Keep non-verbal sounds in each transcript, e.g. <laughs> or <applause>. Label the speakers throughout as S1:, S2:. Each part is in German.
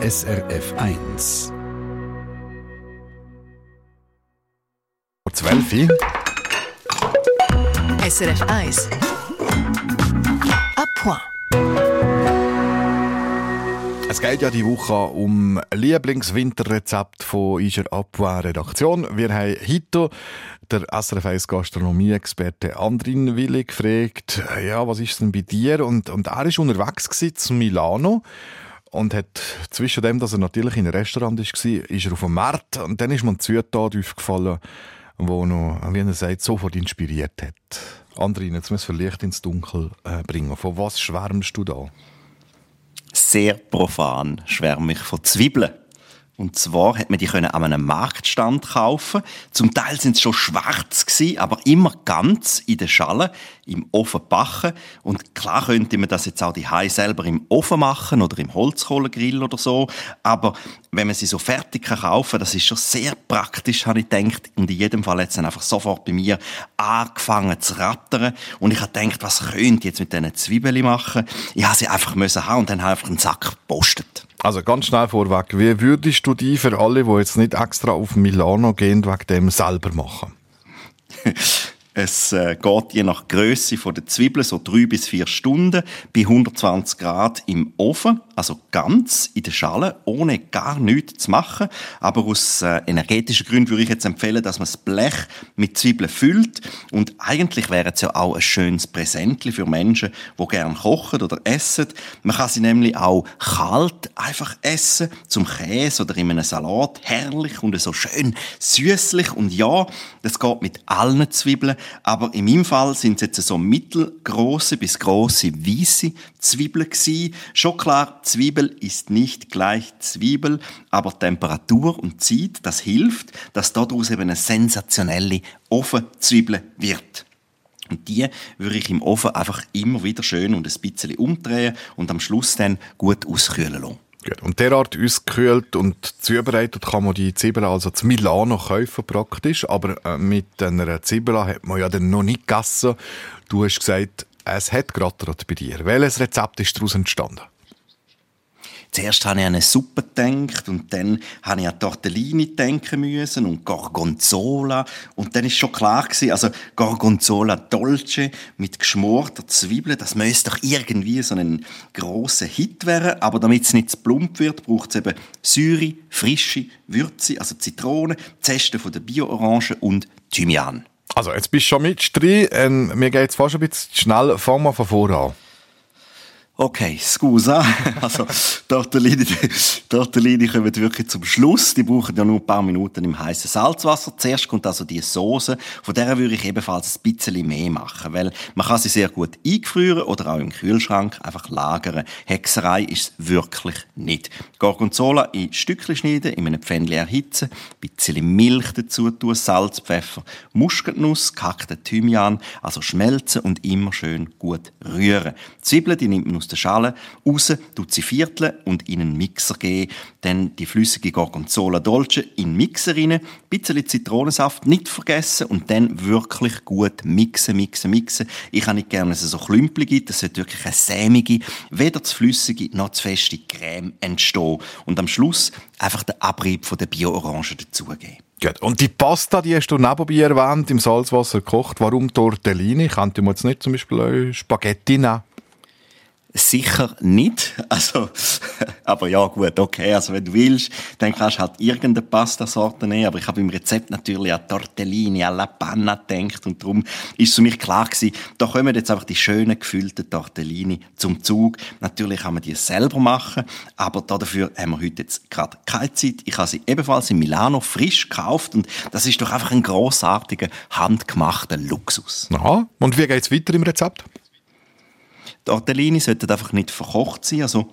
S1: SRF 1. 12
S2: SRF 1. A point.
S1: Es geht ja die Woche um Lieblingswinterrezept von unserer Abwehr-Redaktion. Wir haben heute der SRF 1 Gastronomie-Experte Andrin Willi gefragt, ja, was ist denn bei dir? Und, und er war unterwegs zu Milano und hat zwischen dem, dass er natürlich in einem Restaurant war, ist er auf dem Markt und dann ist mir ein Zutat aufgefallen, wo noch, wie er sagt, sofort inspiriert hat. Andrin, jetzt müssen wir Licht ins Dunkel äh, bringen. Von was schwärmst du da?
S3: Sehr profan schwärme ich von Zwiebeln. Und zwar hat man die können an einem Marktstand kaufen. Zum Teil sind sie schon schwarz gewesen, aber immer ganz in der Schale im Ofen backen. Und klar könnte man das jetzt auch die selber im Ofen machen oder im Holzkohlegrill oder so. Aber wenn man sie so fertig kann kaufen, das ist schon sehr praktisch, habe ich gedacht. Und in jedem Fall hat es dann einfach sofort bei mir angefangen zu rattern. Und ich habe gedacht, was könnte ich jetzt mit diesen Zwiebeln machen? Ich habe sie einfach müssen haben und dann habe ich einfach einen Sack gepostet.
S1: Also ganz schnell vorweg, wie würdest du die für alle, die jetzt nicht extra auf Milano gehen, wegen dem selber machen? <laughs>
S3: Es äh, geht je nach Größe der Zwiebeln so drei bis vier Stunden bei 120 Grad im Ofen, also ganz in der Schale, ohne gar nichts zu machen. Aber aus äh, energetischen Gründen würde ich jetzt empfehlen, dass man das Blech mit Zwiebeln füllt. Und eigentlich wäre es ja auch ein schönes Präsent für Menschen, die gerne kochen oder essen. Man kann sie nämlich auch kalt einfach essen, zum Käse oder in einem Salat. Herrlich und so schön süßlich. Und ja, das geht mit allen Zwiebeln. Aber in meinem Fall sind es jetzt so mittelgroße bis große weiße Zwiebeln gewesen. Schon klar, Zwiebel ist nicht gleich Zwiebel, aber Temperatur und Zeit, das hilft, dass daraus eben eine sensationelle Ofenzwiebel wird. Und die würde ich im Ofen einfach immer wieder schön und ein bisschen umdrehen und am Schluss dann gut auskühlen lassen.
S1: Gut. Und derart ausgekühlt und zubereitet kann man die Zwiebeln also zu Milano kaufen praktisch, aber äh, mit einer Zwiebeln hat man ja dann noch nicht gegessen. Du hast gesagt, es hat gerade bei dir. Welches Rezept ist daraus entstanden?
S3: Zuerst habe ich an eine Suppe gedacht und dann habe ich an Tortellini denken müssen und Gorgonzola. Und dann ist schon klar gewesen, also Gorgonzola Dolce mit geschmorter Zwiebeln, das müsste doch irgendwie so ein grosser Hit werden. Aber damit es nicht zu plump wird, braucht es eben Säure, frische Würze, also Zitrone, Zeste von der Bio-Orange und Thymian.
S1: Also, jetzt bist du schon mit drin. Ähm, mir geht es fast ein bisschen schnell. Fangen wir von vorne an.
S3: Okay, scusa. <laughs> Also, Tortellini, Tortellini kommen wirklich zum Schluss. Die brauchen ja nur ein paar Minuten im heißen Salzwasser. Zuerst kommt also die Soße. Von der würde ich ebenfalls ein bisschen mehr machen, weil man kann sie sehr gut eingefrieren oder auch im Kühlschrank einfach lagern. Hexerei ist es wirklich nicht. Gorgonzola in Stückchen schneiden, in einem Pfännchen erhitzen, ein bisschen Milch dazu tun, Salz, Pfeffer, Muskatnuss, gehackten Thymian, also schmelzen und immer schön gut rühren. Zwiebeln, die nimmt man aus aus der Schale raus, tut sie vierteln und in einen Mixer geben. Dann die flüssige Gorgonzola Dolce in den Mixer rein, ein bisschen Zitronensaft nicht vergessen und dann wirklich gut mixen, mixen, mixen. Ich habe nicht gerne, dass es so Klümpel gibt, das sollte wirklich eine sämige, weder zu flüssige noch zu feste Creme entstehen. Und am Schluss einfach den Abrieb von der Bio-Orange dazugeben.
S1: Gut. Und die Pasta, die hast du nebenbei erwähnt, im Salzwasser gekocht. Warum Tortellini? Könnte man jetzt nicht zum Beispiel Spaghetti nehmen?
S3: Sicher nicht. <laughs> Also, aber ja, gut, okay. Also, wenn du willst, dann kannst du halt irgendeine Pastasorte nehmen. Aber ich habe im Rezept natürlich an Tortellini, alla Panna gedacht. Und darum ist es für mich klar gewesen, da kommen jetzt einfach die schönen gefüllten Tortellini zum Zug. Natürlich kann man die selber machen. Aber dafür haben wir heute jetzt gerade keine Zeit. Ich habe sie ebenfalls in Milano frisch gekauft. Und das ist doch einfach ein großartiger, handgemachter Luxus.
S1: Aha. Und wie geht's weiter im Rezept?
S3: Die Tortellini sollten einfach nicht verkocht sein, also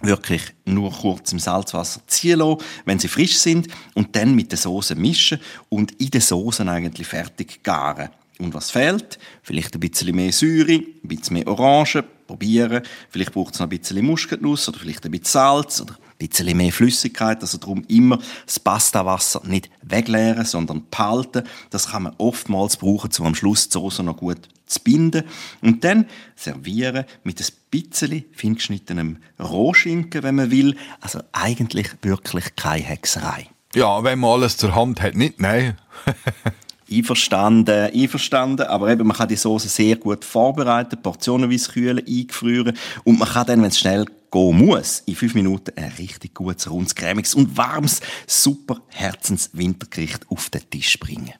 S3: wirklich nur kurz im Salzwasser ziehen lassen, wenn sie frisch sind und dann mit der Soße mischen und in der Soße eigentlich fertig garen. Und was fehlt? Vielleicht ein bisschen mehr Säure, ein bisschen mehr Orange, probieren. Vielleicht braucht es noch ein bisschen Muskatnuss oder vielleicht ein bisschen Salz oder ein bisschen mehr Flüssigkeit. Also darum immer das Pastawasser nicht wegleeren, sondern behalten. Das kann man oftmals brauchen, um am Schluss die Soße noch gut zu binden und dann servieren mit ein bisschen fein geschnittenem Rohschinken, wenn man will. Also eigentlich wirklich keine Hexerei.
S1: Ja, wenn man alles zur Hand hat, nicht, nein. <laughs>
S3: Einverstanden, einverstanden. Aber eben, man kann die Soße sehr gut vorbereiten, portionenweise kühlen, eingefrieren. Und man kann dann, wenn es schnell gehen muss, in fünf Minuten ein richtig gutes, rundes, cremiges und warmes, super Herzenswintergericht auf den Tisch bringen.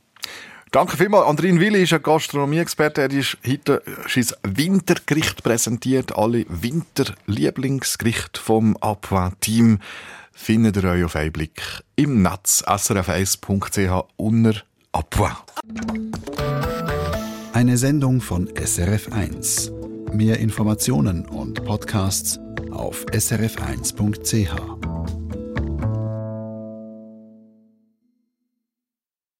S1: Danke vielmals. Andrin Willi ist ein Gastronomie-Experte. Er ist heute sein Wintergericht präsentiert. Alle Winterlieblingsgerichte vom Abwa-Team findet ihr euch auf einen Blick im Netz srf1.ch unter Abwa.
S4: Eine Sendung von SRF1. Mehr Informationen und Podcasts auf srf1.ch.